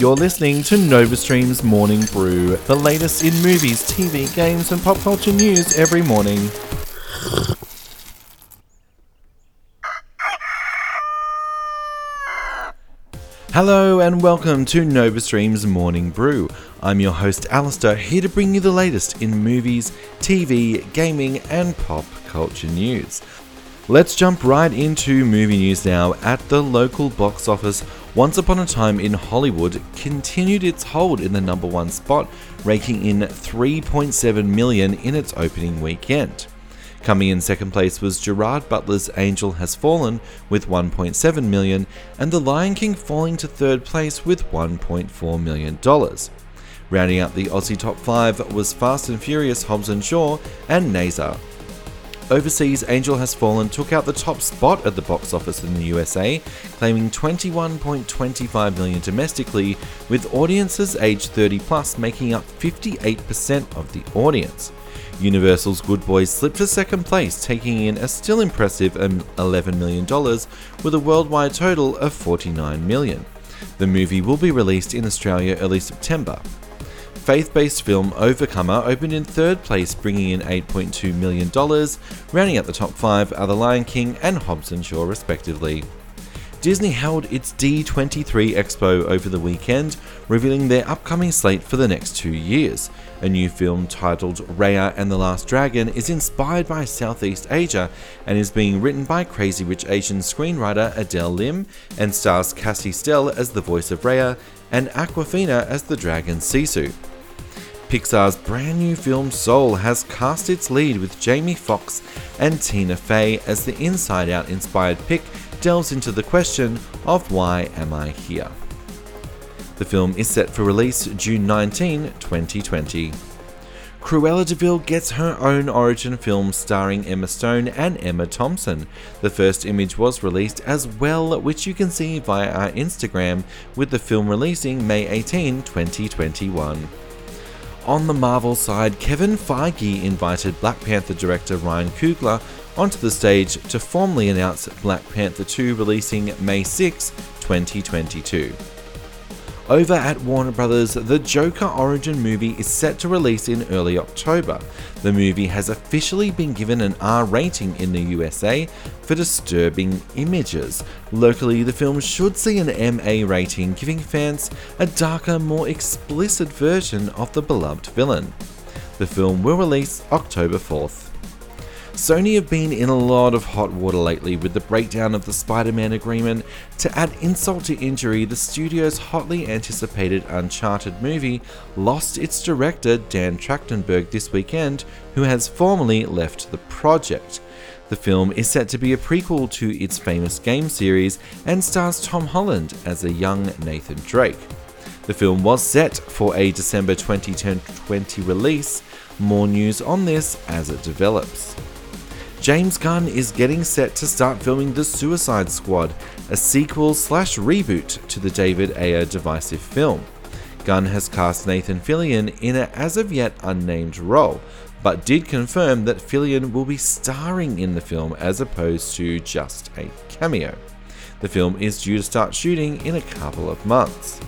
You're listening to NovaStream's Morning Brew, the latest in movies, TV, games, and pop culture news every morning. Hello and welcome to NovaStream's Morning Brew. I'm your host Alistair, here to bring you the latest in movies, TV, gaming, and pop culture news. Let's jump right into movie news now. At the local box office, Once Upon a Time in Hollywood continued its hold in the number one spot, raking in 3.7 million in its opening weekend. Coming in second place was Gerard Butler's Angel Has Fallen with 1.7 million, and The Lion King falling to third place with 1.4 million dollars. Rounding out the Aussie top 5 was Fast and Furious Hobbs and Shaw and Nazar Overseas, Angel Has Fallen took out the top spot at the box office in the USA, claiming 21.25 million domestically, with audiences aged 30 plus making up 58% of the audience. Universal's Good Boys slipped to second place, taking in a still impressive um, $11 million with a worldwide total of 49 million. The movie will be released in Australia early September faith based film Overcomer opened in third place, bringing in $8.2 million. Rounding out the top five are The Lion King and Hobbs and Shaw, respectively. Disney held its D23 Expo over the weekend, revealing their upcoming slate for the next two years. A new film titled Raya and the Last Dragon is inspired by Southeast Asia and is being written by Crazy Rich Asian screenwriter Adele Lim and stars Cassie Steele as the voice of Raya and Awkwafina as the dragon Sisu. Pixar's brand new film Soul has cast its lead with Jamie Foxx and Tina Fey as the Inside Out inspired pic delves into the question of why am I here? The film is set for release June 19, 2020. Cruella de Vil gets her own origin film starring Emma Stone and Emma Thompson. The first image was released as well, which you can see via our Instagram, with the film releasing May 18, 2021. On the Marvel side, Kevin Feige invited Black Panther director Ryan Coogler onto the stage to formally announce Black Panther 2 releasing May 6, 2022. Over at Warner Brothers, the Joker origin movie is set to release in early October. The movie has officially been given an R rating in the USA for disturbing images. Locally, the film should see an MA rating, giving fans a darker, more explicit version of the beloved villain. The film will release October 4th. Sony have been in a lot of hot water lately with the breakdown of the Spider Man agreement. To add insult to injury, the studio's hotly anticipated Uncharted movie lost its director Dan Trachtenberg this weekend, who has formally left the project. The film is set to be a prequel to its famous game series and stars Tom Holland as a young Nathan Drake. The film was set for a December 2020 release. More news on this as it develops. James Gunn is getting set to start filming The Suicide Squad, a sequel slash reboot to the David Ayer divisive film. Gunn has cast Nathan Fillion in an as of yet unnamed role, but did confirm that Fillion will be starring in the film as opposed to just a cameo. The film is due to start shooting in a couple of months.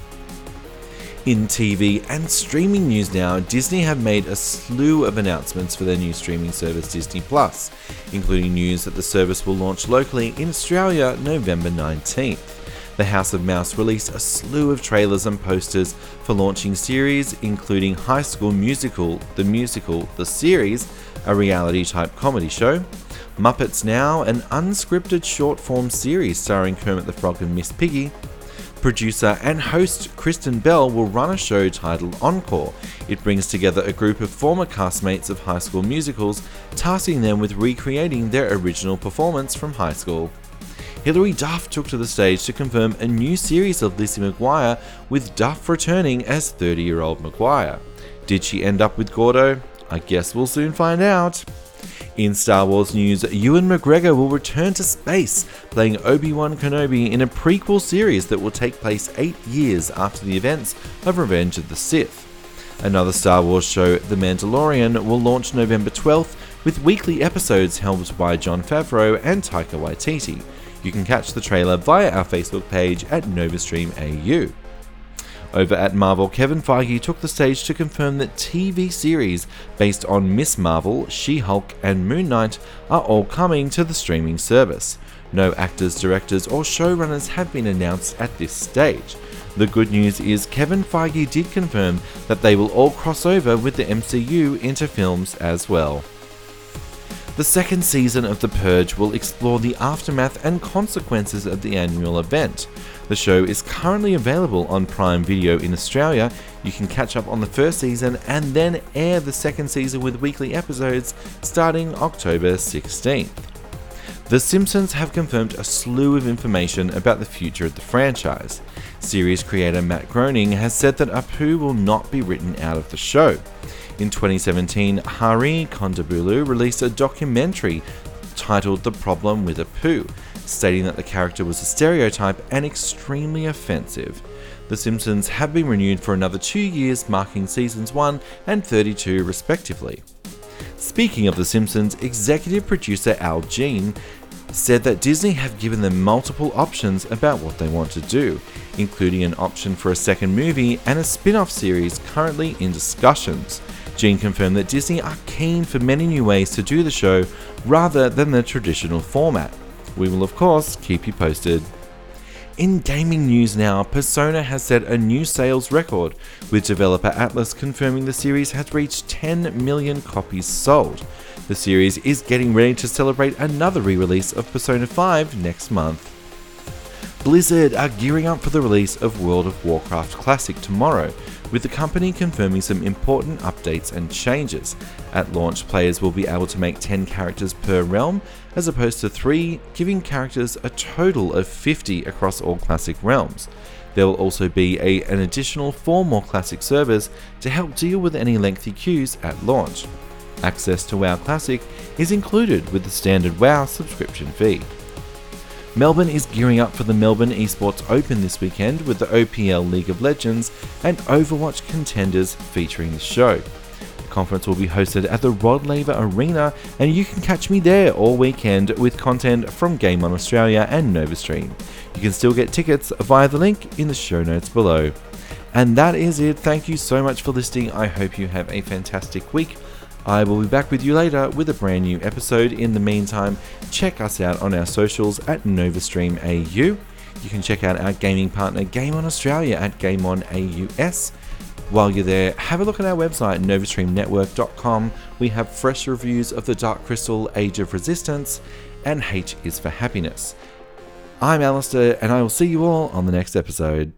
In TV and streaming news now, Disney have made a slew of announcements for their new streaming service Disney Plus, including news that the service will launch locally in Australia November 19th. The House of Mouse released a slew of trailers and posters for launching series, including High School Musical, the musical, the series, a reality type comedy show, Muppets Now, an unscripted short form series starring Kermit the Frog and Miss Piggy, Producer and host Kristen Bell will run a show titled Encore. It brings together a group of former castmates of high school musicals, tasking them with recreating their original performance from high school. Hilary Duff took to the stage to confirm a new series of Lizzie McGuire, with Duff returning as 30 year old McGuire. Did she end up with Gordo? I guess we'll soon find out. In Star Wars news, Ewan McGregor will return to space, playing Obi Wan Kenobi in a prequel series that will take place eight years after the events of Revenge of the Sith. Another Star Wars show, The Mandalorian, will launch November 12th with weekly episodes helmed by Jon Favreau and Taika Waititi. You can catch the trailer via our Facebook page at NovaStream AU. Over at Marvel, Kevin Feige took the stage to confirm that TV series based on Miss Marvel, She Hulk, and Moon Knight are all coming to the streaming service. No actors, directors, or showrunners have been announced at this stage. The good news is Kevin Feige did confirm that they will all cross over with the MCU into films as well. The second season of The Purge will explore the aftermath and consequences of the annual event. The show is currently available on Prime Video in Australia. You can catch up on the first season and then air the second season with weekly episodes starting October 16th. The Simpsons have confirmed a slew of information about the future of the franchise. Series creator Matt Groening has said that Apu will not be written out of the show. In 2017, Hari Kondabolu released a documentary titled The Problem with Apu, stating that the character was a stereotype and extremely offensive. The Simpsons have been renewed for another two years, marking seasons 1 and 32 respectively. Speaking of The Simpsons, executive producer Al Jean said that Disney have given them multiple options about what they want to do, including an option for a second movie and a spin off series currently in discussions. Jean confirmed that Disney are keen for many new ways to do the show rather than the traditional format. We will, of course, keep you posted. In gaming news now, Persona has set a new sales record, with developer Atlus confirming the series has reached 10 million copies sold. The series is getting ready to celebrate another re release of Persona 5 next month. Blizzard are gearing up for the release of World of Warcraft Classic tomorrow, with the company confirming some important updates and changes. At launch, players will be able to make 10 characters per realm, as opposed to 3, giving characters a total of 50 across all classic realms. There will also be a, an additional 4 more classic servers to help deal with any lengthy queues at launch. Access to WoW Classic is included with the standard WoW subscription fee. Melbourne is gearing up for the Melbourne Esports Open this weekend with the OPL League of Legends and Overwatch contenders featuring the show. The conference will be hosted at the Rod Laver Arena, and you can catch me there all weekend with content from Game On Australia and NovaStream. You can still get tickets via the link in the show notes below. And that is it. Thank you so much for listening. I hope you have a fantastic week. I will be back with you later with a brand new episode. In the meantime, check us out on our socials at NovaStreamAU. You can check out our gaming partner Game On Australia at GameOnAUS. While you're there, have a look at our website, novastreamnetwork.com. We have fresh reviews of the Dark Crystal Age of Resistance and H is for Happiness. I'm Alistair, and I will see you all on the next episode.